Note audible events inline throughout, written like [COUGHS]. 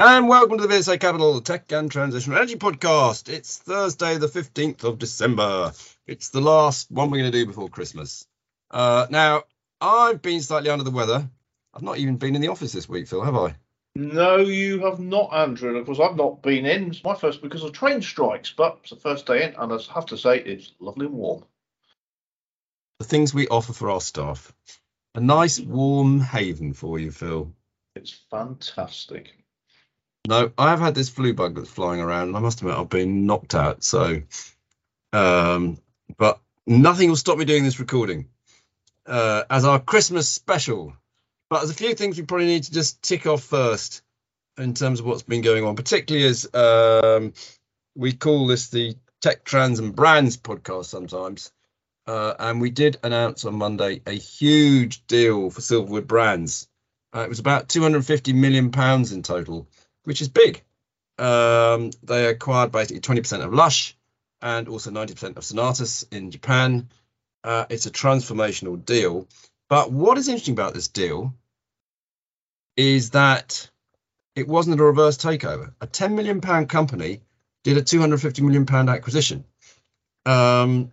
And welcome to the VSA Capital Tech and Transition Energy Podcast. It's Thursday, the 15th of December. It's the last one we're going to do before Christmas. Uh, now, I've been slightly under the weather. I've not even been in the office this week, Phil, have I? No, you have not, Andrew. And of course, I've not been in. It's my first because of train strikes, but it's the first day in, and I have to say, it's lovely and warm. The things we offer for our staff. A nice warm haven for you, Phil. It's fantastic. No, I've had this flu bug that's flying around. And I must admit, I've been knocked out. So, um, but nothing will stop me doing this recording uh, as our Christmas special. But there's a few things we probably need to just tick off first in terms of what's been going on, particularly as um, we call this the Tech Trans and Brands podcast sometimes. Uh, and we did announce on Monday a huge deal for Silverwood Brands. Uh, it was about 250 million pounds in total, which is big. Um, they acquired basically 20% of Lush and also 90% of Sonatus in Japan. Uh, it's a transformational deal. But what is interesting about this deal is that it wasn't a reverse takeover. A 10 million pound company did a 250 million pound acquisition. Um,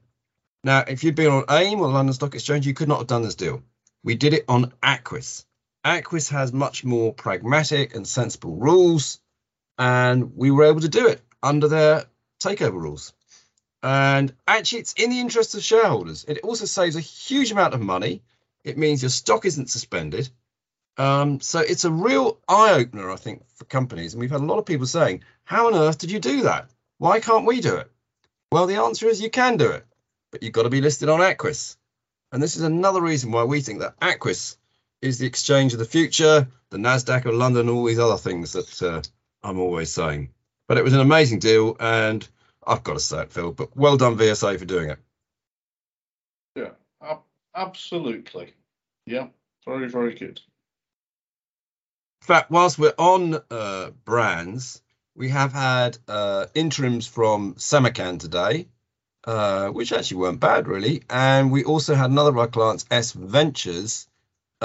now, if you'd been on AIM or the London Stock Exchange, you could not have done this deal. We did it on Aquis. Aquis has much more pragmatic and sensible rules, and we were able to do it under their takeover rules. And actually, it's in the interest of shareholders. It also saves a huge amount of money. It means your stock isn't suspended. Um, so it's a real eye opener, I think, for companies. And we've had a lot of people saying, How on earth did you do that? Why can't we do it? Well, the answer is you can do it but you've got to be listed on Aquis. And this is another reason why we think that Aquis is the exchange of the future, the NASDAQ of London, all these other things that uh, I'm always saying. But it was an amazing deal, and I've got to say it, Phil, but well done, VSA, for doing it. Yeah, absolutely. Yeah, very, very good. In fact, whilst we're on uh, brands, we have had uh, interims from Samarkand today. Uh, which actually weren't bad really. And we also had another of our clients, S Ventures,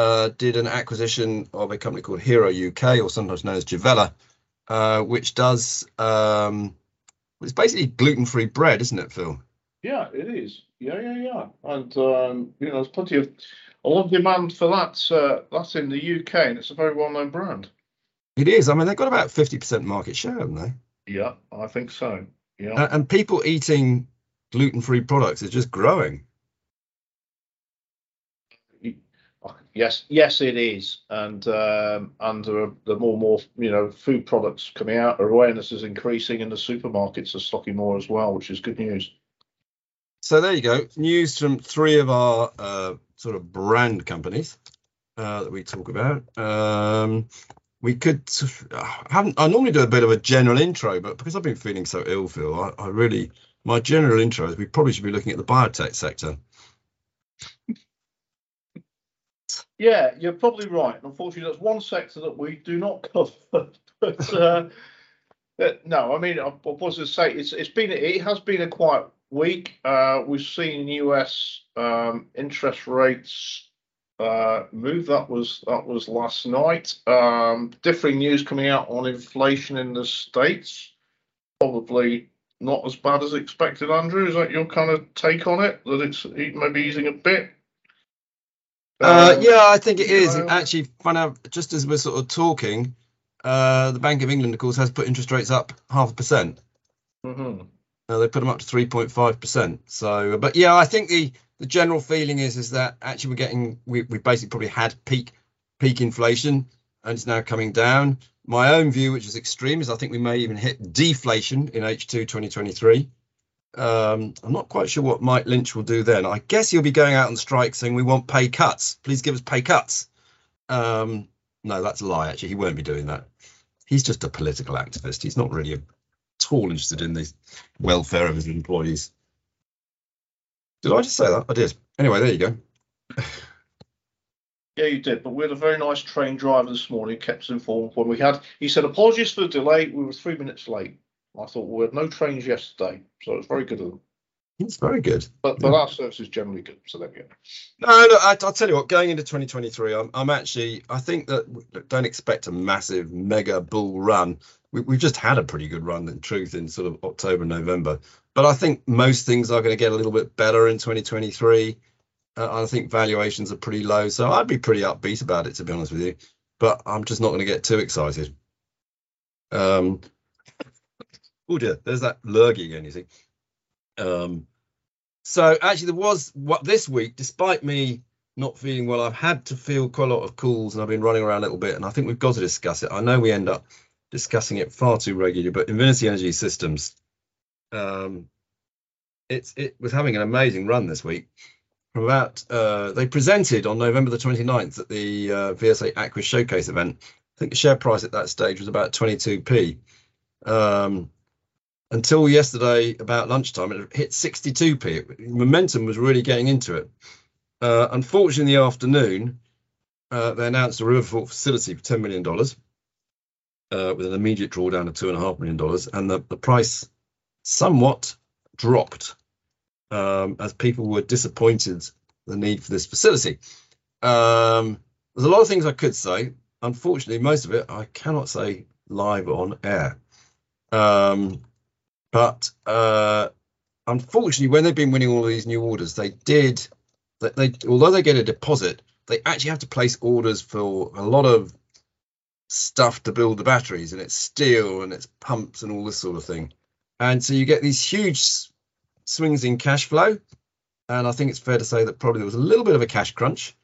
uh, did an acquisition of a company called Hero UK, or sometimes known as Juvela, uh, which does um, it's basically gluten-free bread, isn't it, Phil? Yeah, it is. Yeah, yeah, yeah. And um, you know, there's plenty of a lot of demand for that. Uh, that's in the UK, and it's a very well-known brand. It is. I mean, they've got about 50% market share, haven't they? Yeah, I think so. Yeah. And people eating gluten-free products is just growing. Yes, yes, it is, and um, and the, more and more you know food products coming out, awareness is increasing, and the supermarkets are stocking more as well, which is good news. So there you go, news from three of our uh, sort of brand companies uh, that we talk about. Um, we could I haven't I normally do a bit of a general intro, but because I've been feeling so ill, Phil, I, I really my general intro is we probably should be looking at the biotech sector. Yeah, you're probably right. Unfortunately, that's one sector that we do not cover. [LAUGHS] but uh, no, I mean, I was to say it's it's been it has been a quiet week. Uh, we've seen U.S. Um, interest rates uh, move. That was that was last night. Um, differing news coming out on inflation in the states. Probably not as bad as expected, Andrew. Is that your kind of take on it? That it's maybe easing a bit? Uh, um, yeah, I think it is. Know. Actually, find out just as we're sort of talking, uh, the Bank of England, of course, has put interest rates up half a percent. Mm-hmm. Uh, they put them up to three point five percent. So, but yeah, I think the the general feeling is is that actually we're getting we we basically probably had peak peak inflation and it's now coming down. My own view, which is extreme, is I think we may even hit deflation in H2 2023. Um, I'm not quite sure what Mick Lynch will do then. I guess he'll be going out on strike saying we want pay cuts. Please give us pay cuts. Um, no, that's a lie. Actually, he won't be doing that. He's just a political activist. He's not really at all interested in the welfare of his employees. Did I just say that? I did. Anyway, there you go. Yeah, you did. But we had a very nice train driver this morning, kept us informed when we had. He said, apologies for the delay. We were three minutes late. I thought, well, we had no trains yesterday. So it's very good of them. It's very good. But but yeah. our service is generally good. So there we go. No, look, I, will tell you what. Going into 2023, I'm, I'm actually. I think that don't expect a massive mega bull run. We, we've just had a pretty good run, in truth, in sort of October, November. But I think most things are going to get a little bit better in 2023. Uh, I think valuations are pretty low, so I'd be pretty upbeat about it, to be honest with you. But I'm just not going to get too excited. Um, oh dear, there's that lurgy again. You see. Um, so actually, there was what this week, despite me not feeling well, I've had to feel quite a lot of calls, and I've been running around a little bit, and I think we've got to discuss it. I know we end up discussing it far too regularly, but Invinity Energy Systems, um, it's it was having an amazing run this week. From about uh, they presented on November the 29th at the uh, VSA Aquis Showcase event. I think the share price at that stage was about 22p. Um, until yesterday about lunchtime, it hit 62p. Momentum was really getting into it. Uh, unfortunately, in the afternoon, uh, they announced a Riverfort facility for $10 million uh, with an immediate drawdown of $2.5 million, and the, the price somewhat dropped um, as people were disappointed the need for this facility. Um, there's a lot of things I could say. Unfortunately, most of it I cannot say live on air. Um, but uh, unfortunately, when they've been winning all of these new orders, they did. They, they although they get a deposit, they actually have to place orders for a lot of stuff to build the batteries, and it's steel and it's pumps and all this sort of thing. And so you get these huge swings in cash flow. And I think it's fair to say that probably there was a little bit of a cash crunch,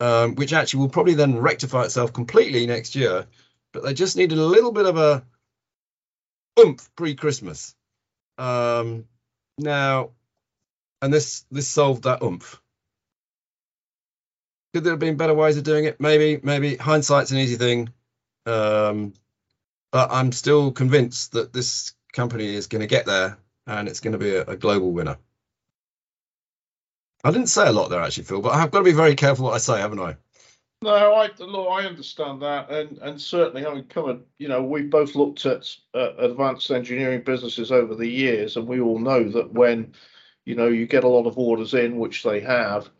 um, which actually will probably then rectify itself completely next year. But they just needed a little bit of a oomph pre-Christmas. Um, now, and this this solved that oomph. Could there have been better ways of doing it? Maybe, maybe hindsight's an easy thing. Um, but I'm still convinced that this company is going to get there and it's going to be a, a, global winner. I didn't say a lot there actually, Phil, but I've got to be very careful what I say, haven't I? No, I look, I understand that, and and certainly having covered, you know, we've both looked at uh, advanced engineering businesses over the years, and we all know that when, you know, you get a lot of orders in, which they have,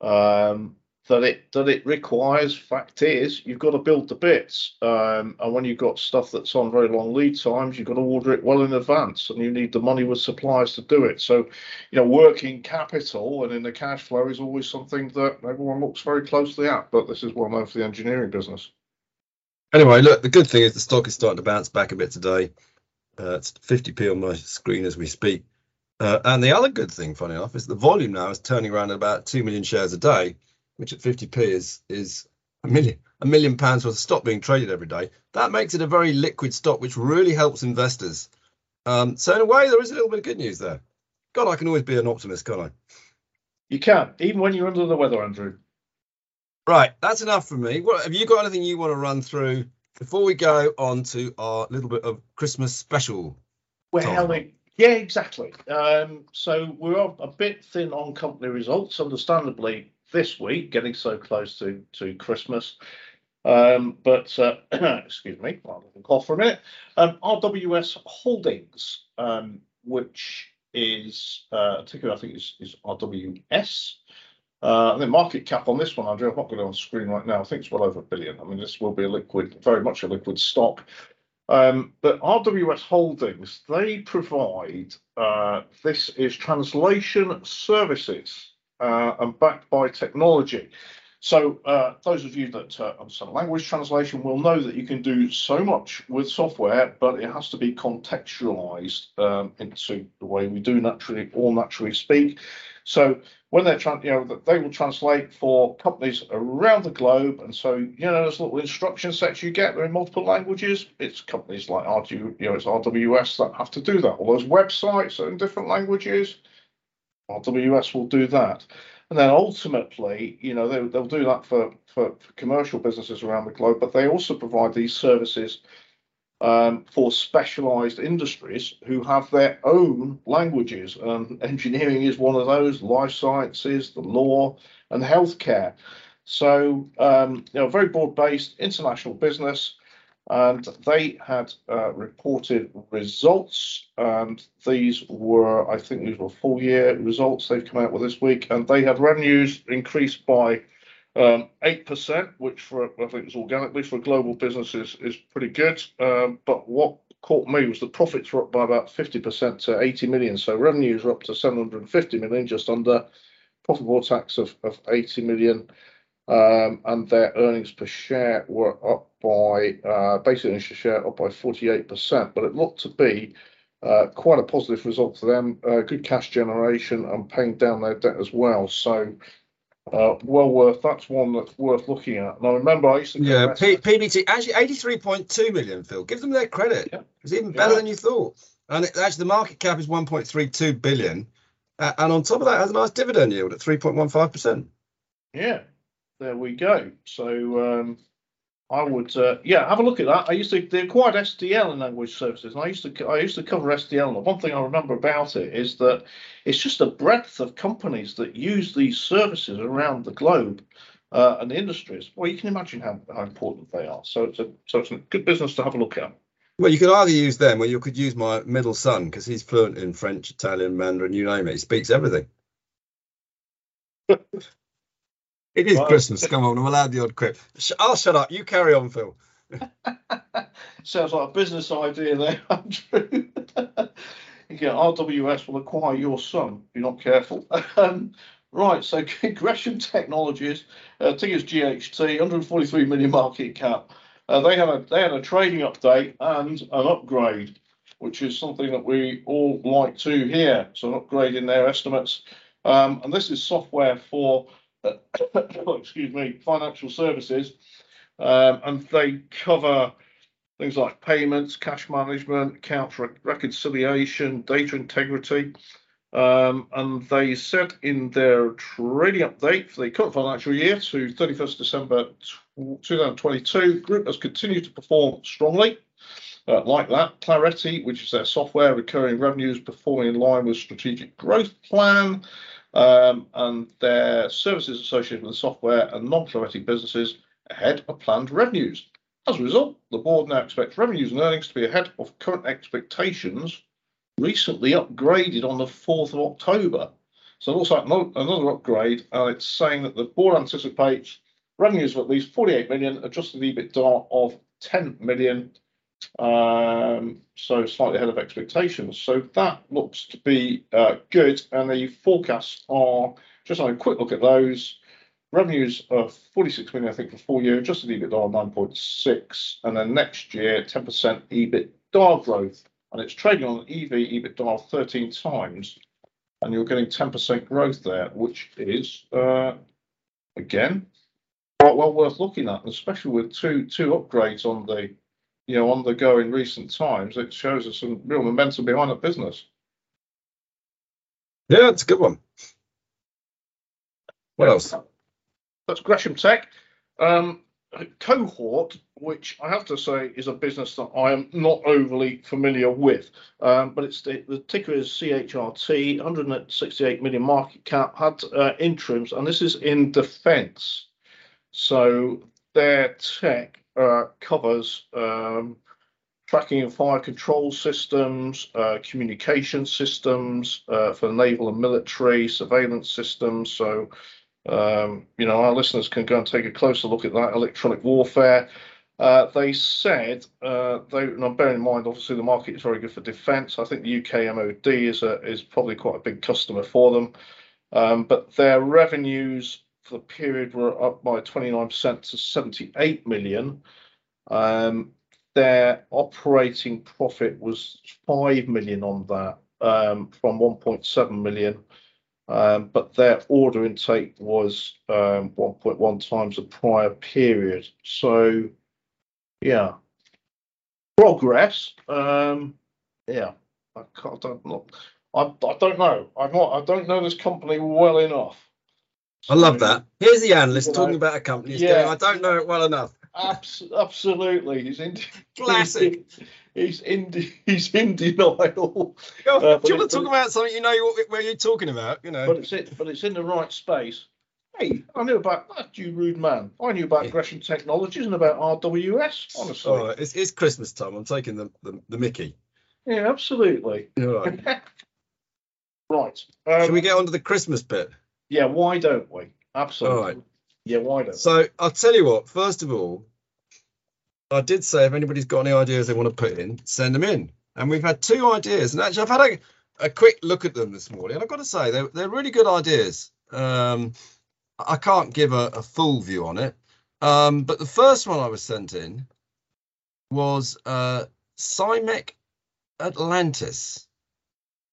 um, that it that it requires. Fact is, you've got to build the bits, um, and when you've got stuff that's on very long lead times, you've got to order it well in advance, and you need the money with suppliers to do it. So, you know, working capital and in the cash flow is always something that everyone looks very closely at. But this is well known for the engineering business. Anyway, look, the good thing is the stock is starting to bounce back a bit today. Uh, it's 50p on my screen as we speak. Uh, and the other good thing, funny enough, is the volume now is turning around at about 2 million shares a day which at 50p is is a million a million pounds worth of stock being traded every day. That makes it a very liquid stock, which really helps investors. Um, so in a way, there is a little bit of good news there. God, I can always be an optimist, can't I? You can, even when you're under the weather, Andrew. Right, that's enough for me. What have you got anything you want to run through before we go on to our little bit of Christmas special? Well, yeah, exactly. Um, so we're a bit thin on company results, understandably, this week, getting so close to to Christmas. Um, but uh, [CLEARS THROAT] excuse me, I'll cough for a. Um, RWS Holdings, um, which is uh, ticker, I think is, is RWS. Uh, the market cap on this one, Andrew, I've not got it on screen right now. I think it's well over a billion. I mean, this will be a liquid, very much a liquid stock. Um, but RWS Holdings, they provide uh, this is translation services uh, and backed by technology. So uh, those of you that uh, understand language translation will know that you can do so much with software, but it has to be contextualized um, into the way we do naturally, all naturally speak. So when they're trying, you know, they will translate for companies around the globe, and so you know, those little instruction sets you get, they're in multiple languages. It's companies like RW, you know, it's RWS that have to do that. All those websites are in different languages. RWS will do that. And then ultimately, you know, they, they'll do that for, for, for commercial businesses around the globe, but they also provide these services um, for specialized industries who have their own languages. Engineering is one of those, life sciences, the law, and healthcare. So, um, you know, very broad based international business. And they had uh, reported results, and these were, I think, these were full year results they've come out with this week, and they had revenues increased by um, eight percent, which for I think is organically for global businesses is pretty good. Um, but what caught me was the profits were up by about fifty percent to eighty million. So revenues were up to seven hundred and fifty million, just under profit tax of, of eighty million. Um, and their earnings per share were up by uh, basic earnings per share up by 48%, but it looked to be uh, quite a positive result for them. Uh, good cash generation and paying down their debt as well. So, uh, well worth. That's one that's worth looking at. And I remember I used to. Yeah, P- PBT actually 83.2 million. Phil, give them their credit. Yeah. It's even better yeah. than you thought. And it, actually, the market cap is 1.32 billion, uh, and on top of that, has a nice dividend yield at 3.15 percent. Yeah, there we go. So um, I would, uh, yeah, have a look at that. I used to they acquired SDL in language services, and I used to I used to cover SDL. And one thing I remember about it is that it's just a breadth of companies that use these services around the globe. Uh, and the industries, well, you can imagine how, how important they are. So it's a so it's a good business to have a look at. Well, you could either use them, or you could use my middle son because he's fluent in French, Italian, Mandarin, you name it. He speaks everything. It is well, Christmas. Come on, I'm allowed the odd quip. I'll shut up. You carry on, Phil. [LAUGHS] Sounds like a business idea there, [LAUGHS] Andrew. [LAUGHS] yeah, RWS will acquire your son if you're not careful. Um, right, so Gresham Technologies, uh, it's GHT, 143 million market cap. Uh, they had a they had a trading update and an upgrade, which is something that we all like to hear. So an upgrade in their estimates, um, and this is software for [COUGHS] excuse me, financial services, um, and they cover things like payments, cash management, account re- reconciliation, data integrity. Um, and they said in their trading update for the current financial year to 31st December 2022, group has continued to perform strongly. Uh, like that, Clarity, which is their software recurring revenues, performing in line with strategic growth plan um, and their services associated with the software and non-Clarity businesses ahead of planned revenues. As a result, the board now expects revenues and earnings to be ahead of current expectations, recently upgraded on the 4th of October. So it looks like another upgrade, and it's saying that the board anticipates revenues of at least 48 million, adjusted EBITDA of 10 million, um, so slightly ahead of expectations. So that looks to be uh, good, and the forecasts are just having a quick look at those. Revenues of 46 million, I think, for full year, adjusted EBITDA 9.6, and then next year 10% EBITDA growth, and it's trading on EV EBITDA 13 times, and you're getting 10% growth there, which is uh, again quite well worth looking at, especially with two two upgrades on the you know, on the go in recent times, it shows us some real momentum behind the business. Yeah, it's a good one. What else? That's Gresham Tech. Um, cohort, which I have to say is a business that I am not overly familiar with, um, but it's the, the, ticker is CHRT, 168 million market cap, had uh, interims, and this is in defence. So their tech uh, covers um, tracking and fire control systems, uh, communication systems uh, for naval and military, surveillance systems. So, um, you know, our listeners can go and take a closer look at that electronic warfare. Uh, they said, uh, they, now bear in mind, obviously the market is very good for defence. I think the UK MOD is a, is probably quite a big customer for them, um, but their revenues for the period were up by 29% to 78 million. Um, their operating profit was 5 million on that um, from 1.7 million. Um, but their order intake was um, 1.1 times the prior period. So, yeah, progress. Um, yeah, I, can't, I don't I, I don't know. I'm not. I don't know this company well enough I love that. Here's the analyst talking about a company. Yeah. Going, I don't know it well enough. Abs- absolutely, he's in classic. He's in. He's in denial. Go, uh, do you want to talk about something you know what, where you're talking about? You know, but it's it, but it's in the right space. Hey, I knew about that, you rude man. I knew about Yeah. Gresham Technologies and about RWS, honestly. Oh, it's, it's Christmas time. I'm taking the, the, the Mickey. Yeah, absolutely. Right. [LAUGHS] right. Um, Shall we get on to the Christmas bit? Yeah, why don't we? Absolutely. All right. Yeah, why don't So I'll tell you what. First of all, I did say if anybody's got any ideas they want to put in, send them in. And we've had two ideas, and actually I've had a, a quick look at them this morning. And I've got to say they're they're really good ideas. Um, I can't give a, a full view on it, um, but the first one I was sent in was uh, SIMEC Atlantis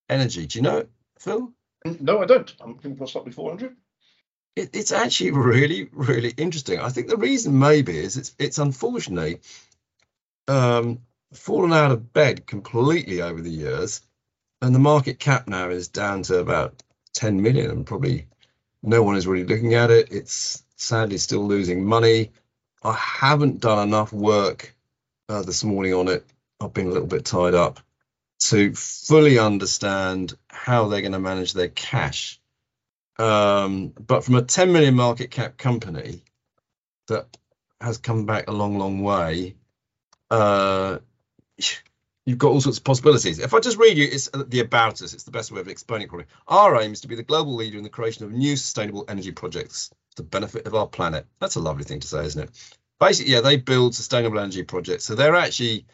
Energy. Do you know it, Phil? No, I don't. I'm for something 400. it, it's actually really, really interesting. I think the reason maybe is it's it's unfortunately um, fallen out of bed completely over the years, and the market cap now is down to about 10 million, and probably no one is really looking at it. It's sadly still losing money. I haven't done enough work uh, this morning on it. I've been a little bit tied up to fully understand how they're going to manage their cash. Um, but from a 10 million market cap company that has come back a long, long way, uh, you've got all sorts of possibilities. If I just read you, it's the about us. It's the best way of explaining it. Probably our aim is to be the global leader in the creation of new sustainable energy projects for the benefit of our planet. That's a lovely thing to say, isn't it? Basically, yeah, they build sustainable energy projects. So they're actually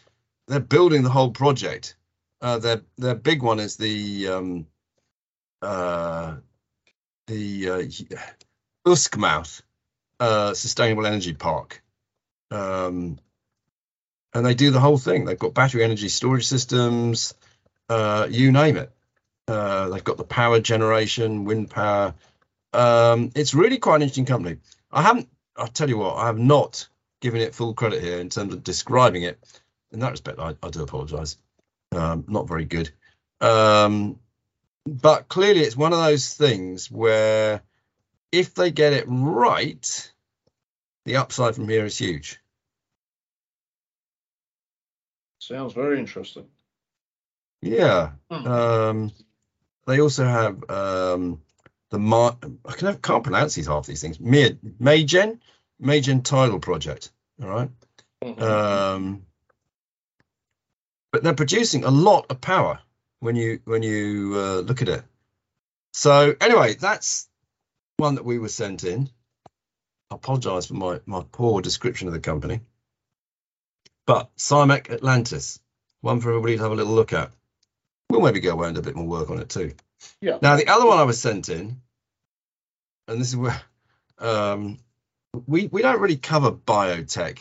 they're building the whole project. Uh, their their big one is the um, uh, the uh, Uskmouth uh, Sustainable Energy Park. Um, and they do the whole thing. They've got battery energy storage systems, uh, you name it. Uh, they've got the power generation, wind power. Um, it's really quite an interesting company. I haven't, I'll tell you what, I have not given it full credit here in terms of describing it. In that respect, I, I do apologize. Um, not very good. Um, but clearly, it's one of those things where if they get it right, the upside from here is huge. Sounds very interesting. Yeah. Hmm. Um, they also have um, the Mar- I can can't pronounce these half these things. Mir- Magen Magen Tidal Project. All right. Mhm. Um, but they're producing a lot of power when you when you uh, look at it. So anyway, that's one that we were sent in. I apologise for my my poor description of the company. But SIMEC Atlantis, one for everybody to have a little look at. We'll maybe go away and do a bit more work on it too. Yeah. Now the other one I was sent in, and this is where um, we we don't really cover biotech.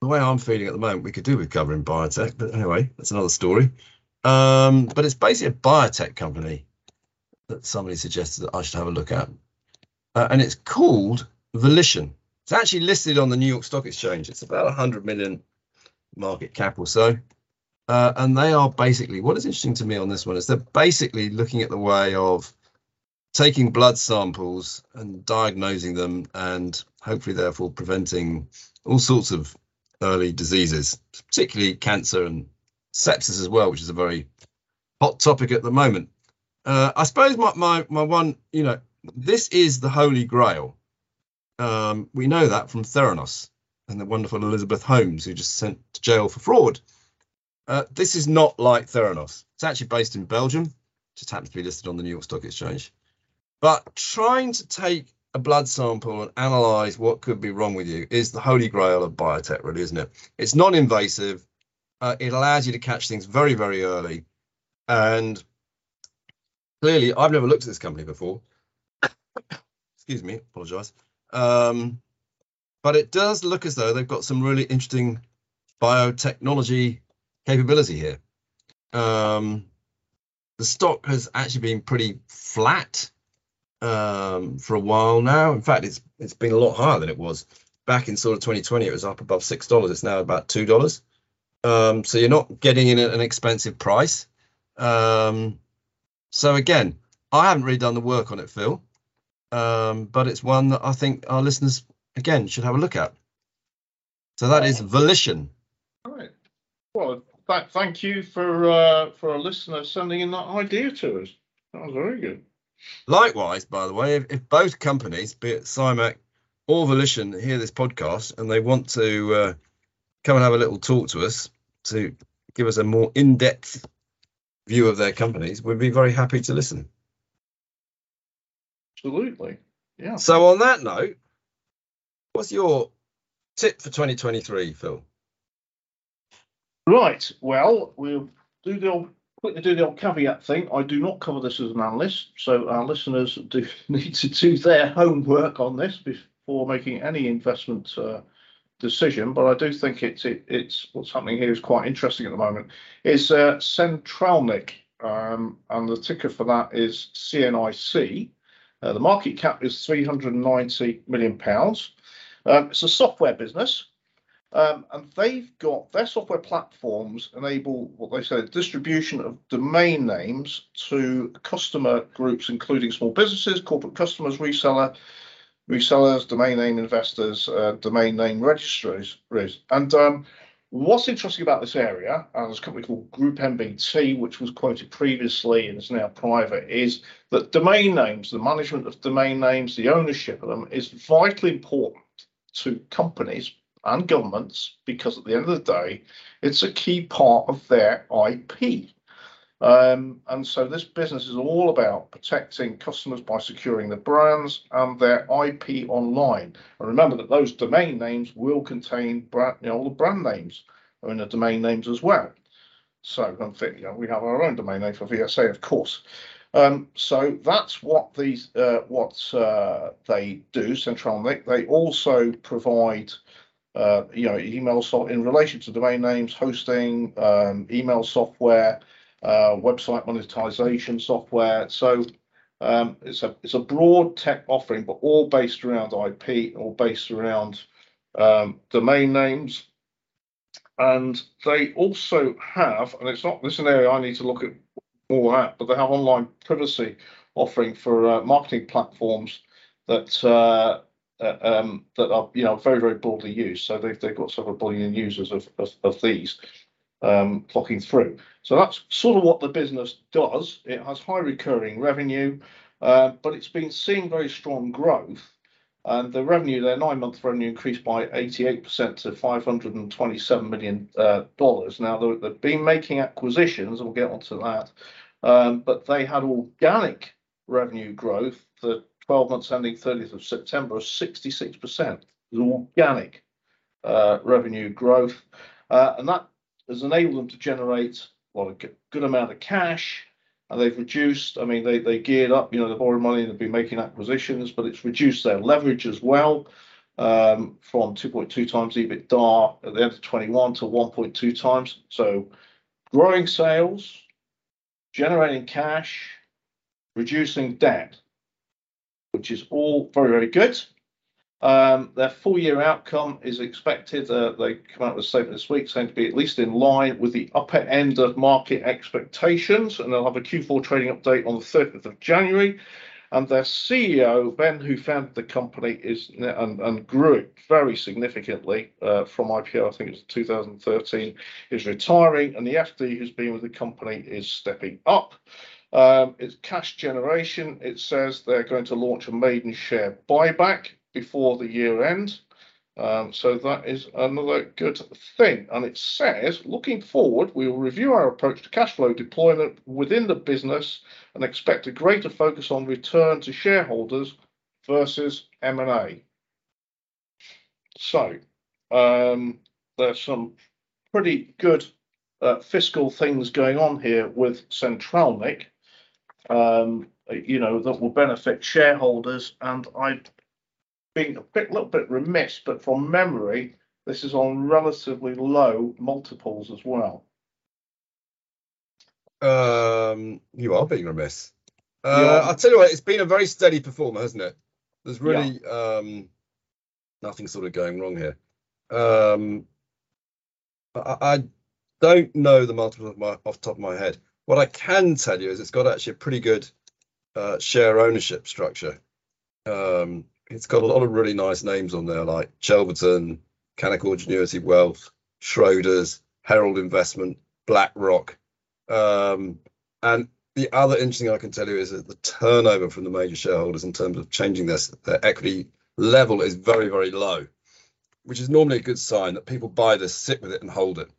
The way I'm feeling at the moment, we could do with covering biotech, but anyway, that's another story. Um, but it's basically a biotech company that somebody suggested that I should have a look at, uh, and it's called Volition. It's actually listed on the New York Stock Exchange. It's about 100 million market cap or so. Uh, and they are basically what is interesting to me on this one is they're basically looking at the way of taking blood samples and diagnosing them and hopefully therefore preventing all sorts of early diseases particularly cancer and sepsis as well which is a very hot topic at the moment uh, i suppose my, my my one you know this is the holy grail um, we know that from theranos and the wonderful elizabeth holmes who just sent to jail for fraud uh, this is not like Theranos. It's actually based in Belgium, just happens to be listed on the New York Stock Exchange. But trying to take a blood sample and analyze what could be wrong with you is the holy grail of biotech, really, isn't it? It's non invasive, uh, it allows you to catch things very, very early. And clearly, I've never looked at this company before. Excuse me, apologize. Um, but it does look as though they've got some really interesting biotechnology capability here. Um, the stock has actually been pretty flat um, for a while now. In fact, it's it's been a lot higher than it was back in sort of 2020. It was up above six dollars. It's now about two dollars. Um, so you're not getting in at an expensive price. Um, so again, I haven't really done the work on it, Phil, um, but it's one that I think our listeners again should have a look at. So that is Volition. All right. Well, th- thank you for uh, for a listener sending in that idea to us. That was very good. Likewise, by the way, if, if both companies, be it SIMEC or Volition, hear this podcast and they want to uh, come and have a little talk to us to give us a more in-depth view of their companies, we'd be very happy to listen. Absolutely. Yeah. So on that note, what's your tip for 2023, Phil? Right. Well, we'll do the quickly do the old caveat thing. I do not cover this as an analyst, so our listeners do [LAUGHS] need to do their homework on this before making any investment uh, decision. But I do think it's it, it's what's happening here is quite interesting at the moment. Is uh, CentralNic, um, and the ticker for that is CNIC. Uh, the market cap is 390 million pounds. Um, it's a software business. Um, and they've got their software platforms enable what they say distribution of domain names to customer groups, including small businesses, corporate customers, reseller, resellers, domain name investors, uh, domain name registries. And um, what's interesting about this area, and there's a company called Group NBT, which was quoted previously and is now private, is that domain names, the management of domain names, the ownership of them is vitally important to companies and governments because at the end of the day, it's a key part of their IP. Um, and so this business is all about protecting customers by securing the brands and their IP online. And remember that those domain names will contain brand, you know, all the brand names are in the domain names as well. So you know, we have our own domain name for VSA, of course. Um, so that's what these uh, what uh, they do. Central they also provide uh, you know, email so in relation to domain names, hosting, um, email software, uh, website monetization software. So um, it's a it's a broad tech offering, but all based around IP, all based around um, domain names. And they also have, and it's not this is an area I need to look at more at, but they have online privacy offering for uh, marketing platforms that uh, uh, um, that are you know very very broadly used. So they've they've got several billion users of of, of these um, clocking through. So that's sort of what the business does. It has high recurring revenue, uh, but it's been seeing very strong growth. And the revenue, their nine-month revenue increased by 88% to 527 million uh, dollars. Now they've been making acquisitions, we'll get onto that. Um, but they had organic revenue growth that 12 months ending 30th of September of 66%. Organic uh, revenue growth. Uh, and that has enabled them to generate well, a good amount of cash. And they've reduced, I mean, they, they geared up, you know, they borrowed money, they've been making acquisitions, but it's reduced their leverage as well um, from 2.2 times EBITDA at the end of 21 to 1.2 times. So growing sales, generating cash, reducing debt which is all very, very good. Um, their full year outcome is expected. Uh, they come out with a statement this week saying to be at least in line with the upper end of market expectations. And they'll have a Q4 trading update on the 30th of January. And their CEO, Ben, who founded the company, is and, and grew it very significantly uh, from IPO, I think it was 2013, is retiring. And the FD who's been with the company is stepping up. Um, it's cash generation. It says they're going to launch a maiden share buyback before the year end. Um, so that is another good thing. And it says, looking forward, we will review our approach to cash flow deployment within the business and expect a greater focus on return to shareholders versus M&A. So um, there's some pretty good uh, fiscal things going on here with CentralNic um, you know, that will benefit shareholders. And I've been a bit, little bit remiss, but from memory, this is on relatively low multiples as well. Um, you are being remiss. Uh, yeah. I'll tell you what, it's been a very steady performer, hasn't it? There's really yeah. um, nothing sort of going wrong here. Um, I, I don't know the multiples off, my, off the top of my head. What I can tell you is it's got actually a pretty good uh, share ownership structure. Um, it's got a lot of really nice names on there, like Chelverton, Canaccord Genuity Wealth, Schroders, Herald Investment, BlackRock, um, and the other interesting I can tell you is that the turnover from the major shareholders in terms of changing their, their equity level is very, very low, which is normally a good sign that people buy this, sit with it, and hold it.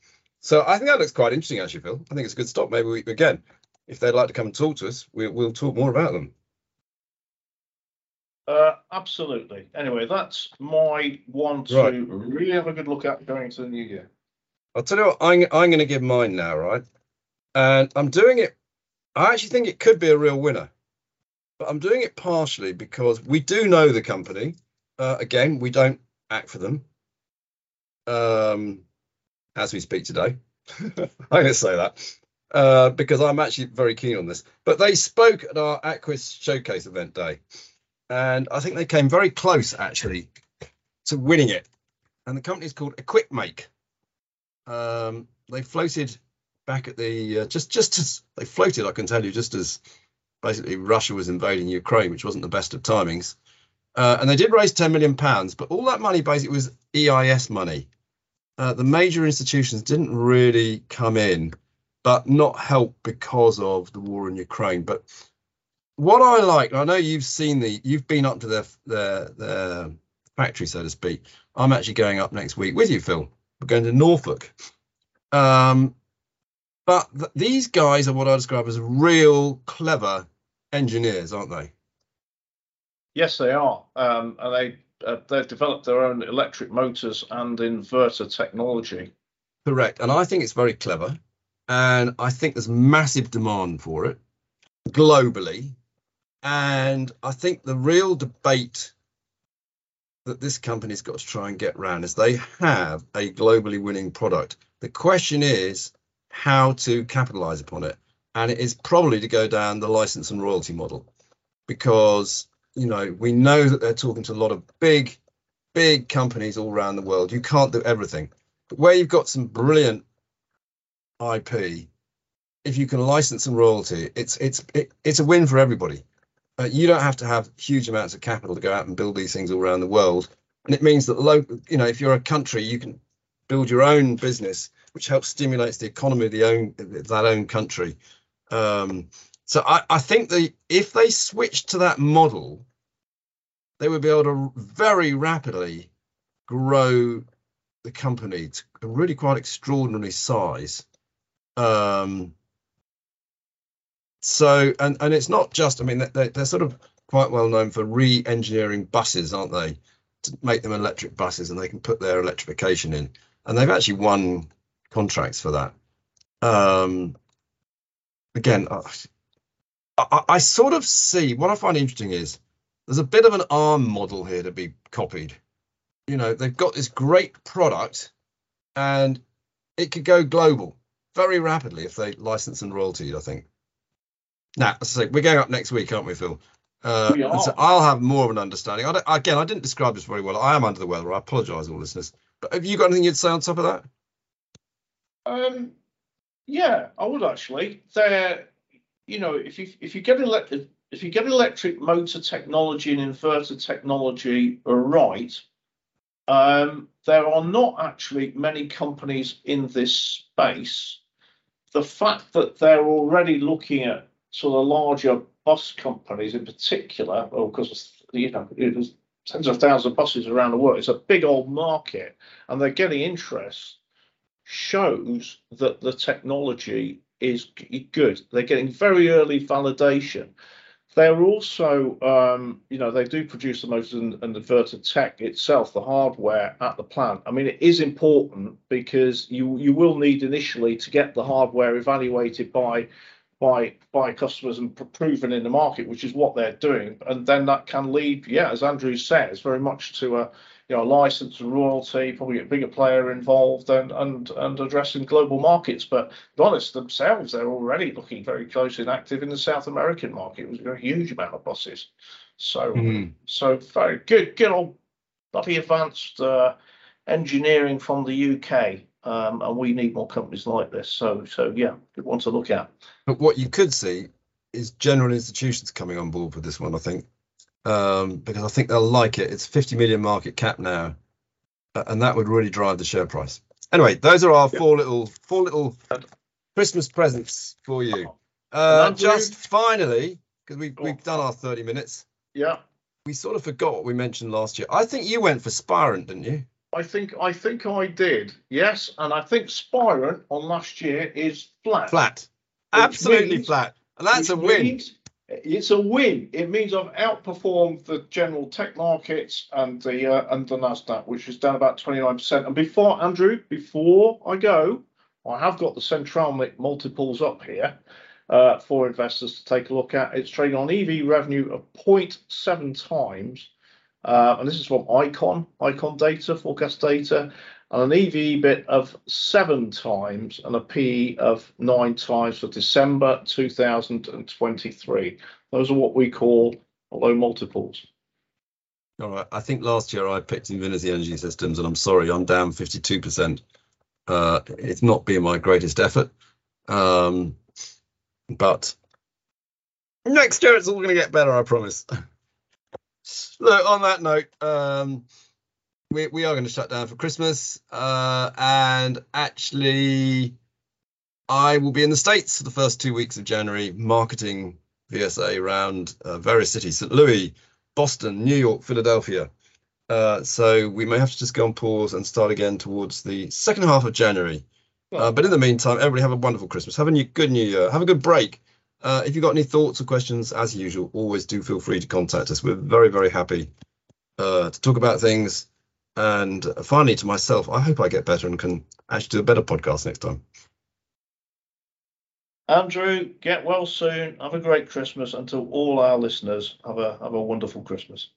So I think that looks quite interesting, actually, Phil. I think it's a good stop. Maybe we, again, if they'd like to come and talk to us, we, will talk more about them. Uh, absolutely. Anyway, that's my one to right. really have a good look at going into the new year. I'll tell you what, I'm, I'm going to give mine now, right? And I'm doing it. I actually think it could be a real winner, but I'm doing it partially because we do know the company. Uh, again, we don't act for them um, as we speak today. I'm going to say that uh, because I'm actually very keen on this. But they spoke at our Aquis Showcase event day, and I think they came very close actually to winning it. And the company is called Equipmake. Um, they floated back at the uh, just just as they floated, I can tell you, just as basically Russia was invading Ukraine, which wasn't the best of timings. Uh, and they did raise 10 million pounds, but all that money basically was EIS money. Uh, the major institutions didn't really come in, but not help because of the war in Ukraine. But what I like, I know you've seen the, you've been up to their their their factory, so to speak. I'm actually going up next week with you, Phil. We're going to Norfolk. Um, but th- these guys are what I describe as real clever engineers, aren't they? Yes, they are. Um, and they uh, they've developed their own electric motors and inverter technology. Correct. And I think it's very clever. And I think there's massive demand for it globally. And I think the real debate that this company's got to try and get around is they have a globally winning product. The question is, how to capitalize upon it. And it is probably to go down the license and royalty model because, you know, we know that they're talking to a lot of big, big companies all around the world. You can't do everything. But where you've got some brilliant IP, if you can license and royalty, it's it's it, it's a win for everybody. Uh, you don't have to have huge amounts of capital to go out and build these things all around the world, and it means that local, you know, if you're a country, you can build your own business, which helps stimulates the economy of the own that own country. Um, so I, I think the if they switch to that model, they would be able to very rapidly grow the company to a really quite extraordinary size. Um, so and and it's not just I mean they, they're sort of quite well known for re-engineering buses, aren't they? To make them electric buses, and they can put their electrification in and they've actually won contracts for that. Um, again, I, I, sort of see what I find interesting is there's a bit of an ARM model here to be copied. You know, they've got this great product, and it could go global very rapidly if they license and royalty. I think. Now, as I say, we're going up next week, aren't we, Phil? Uh, we so I'll have more of an understanding. I again, I didn't describe this very well. I am under the weather. I apologise, all listeners. But have you got anything you'd say on top of that? Um, yeah, I would actually. There, you know, if you if you get electric if you get electric motor technology and inverter technology right, um, there are not actually many companies in this space. The fact that they're already looking at sort of larger bus companies in particular, well, because you know was tens of thousands of buses around the world. It's a big old market, and they're getting interest. Shows that the technology is good. They're getting very early validation. They're also, um, you know, they do produce the motors and, and inverter tech itself, the hardware at the plant. I mean, it is important because you you will need initially to get the hardware evaluated by by by customers and proven in the market, which is what they're doing. And then that can lead, yeah, as Andrew says, very much to a you know license and royalty, probably a bigger player involved and and and addressing global markets. But to be honest, themselves, they're already looking very close and active in the South American market. It was a huge amount of buses. So mm. so very good, good old bloody advanced uh, engineering from the UK. Um, and we need more companies like this. So, so yeah, good one to look at. But what you could see is general institutions coming on board with this one. I think um, because I think they'll like it. It's 50 million market cap now, and that would really drive the share price. Anyway, those are our four little four little Christmas presents for you. Uh, just finally, because we've, we've done our 30 minutes. Yeah. We sort of forgot what we mentioned last year. I think you went for Spirent, didn't you? I think I think I did. Yes, and I think Spirent on last year is flat. Flat. Absolutely means, flat. And that's a win. Means, it's a win. It means I've outperformed the general tech markets and the uh, and the Nasdaq, which is down about 29%. And before Andrew, before I go, I have got the CentralNic multiples up here uh, for investors to take a look at. It's trading on EV revenue of 0.7 times. Uh, and this is from Icon, Icon data, forecast data, and an EV EBIT of seven times and a PE of nine times for December 2023. Those are what we call low multiples. All right. I think last year I picked Invinity Energy Systems, and I'm sorry, I'm down 52%. Uh, it's not been my greatest effort. Um, but next year it's all going to get better, I promise. [LAUGHS] Look, on that note, um, we, we are going to shut down for Christmas. Uh, and actually, I will be in the States for the first two weeks of January marketing VSA around uh, various cities St. Louis, Boston, New York, Philadelphia. Uh, so we may have to just go on pause and start again towards the second half of January. Uh, but in the meantime, everybody have a wonderful Christmas. Have a new, good New Year. Have a good break. Uh, if you've got any thoughts or questions, as usual, always do feel free to contact us. We're very, very happy uh, to talk about things. And finally, to myself, I hope I get better and can actually do a better podcast next time. Andrew, get well soon. Have a great Christmas. And to all our listeners, have a have a wonderful Christmas.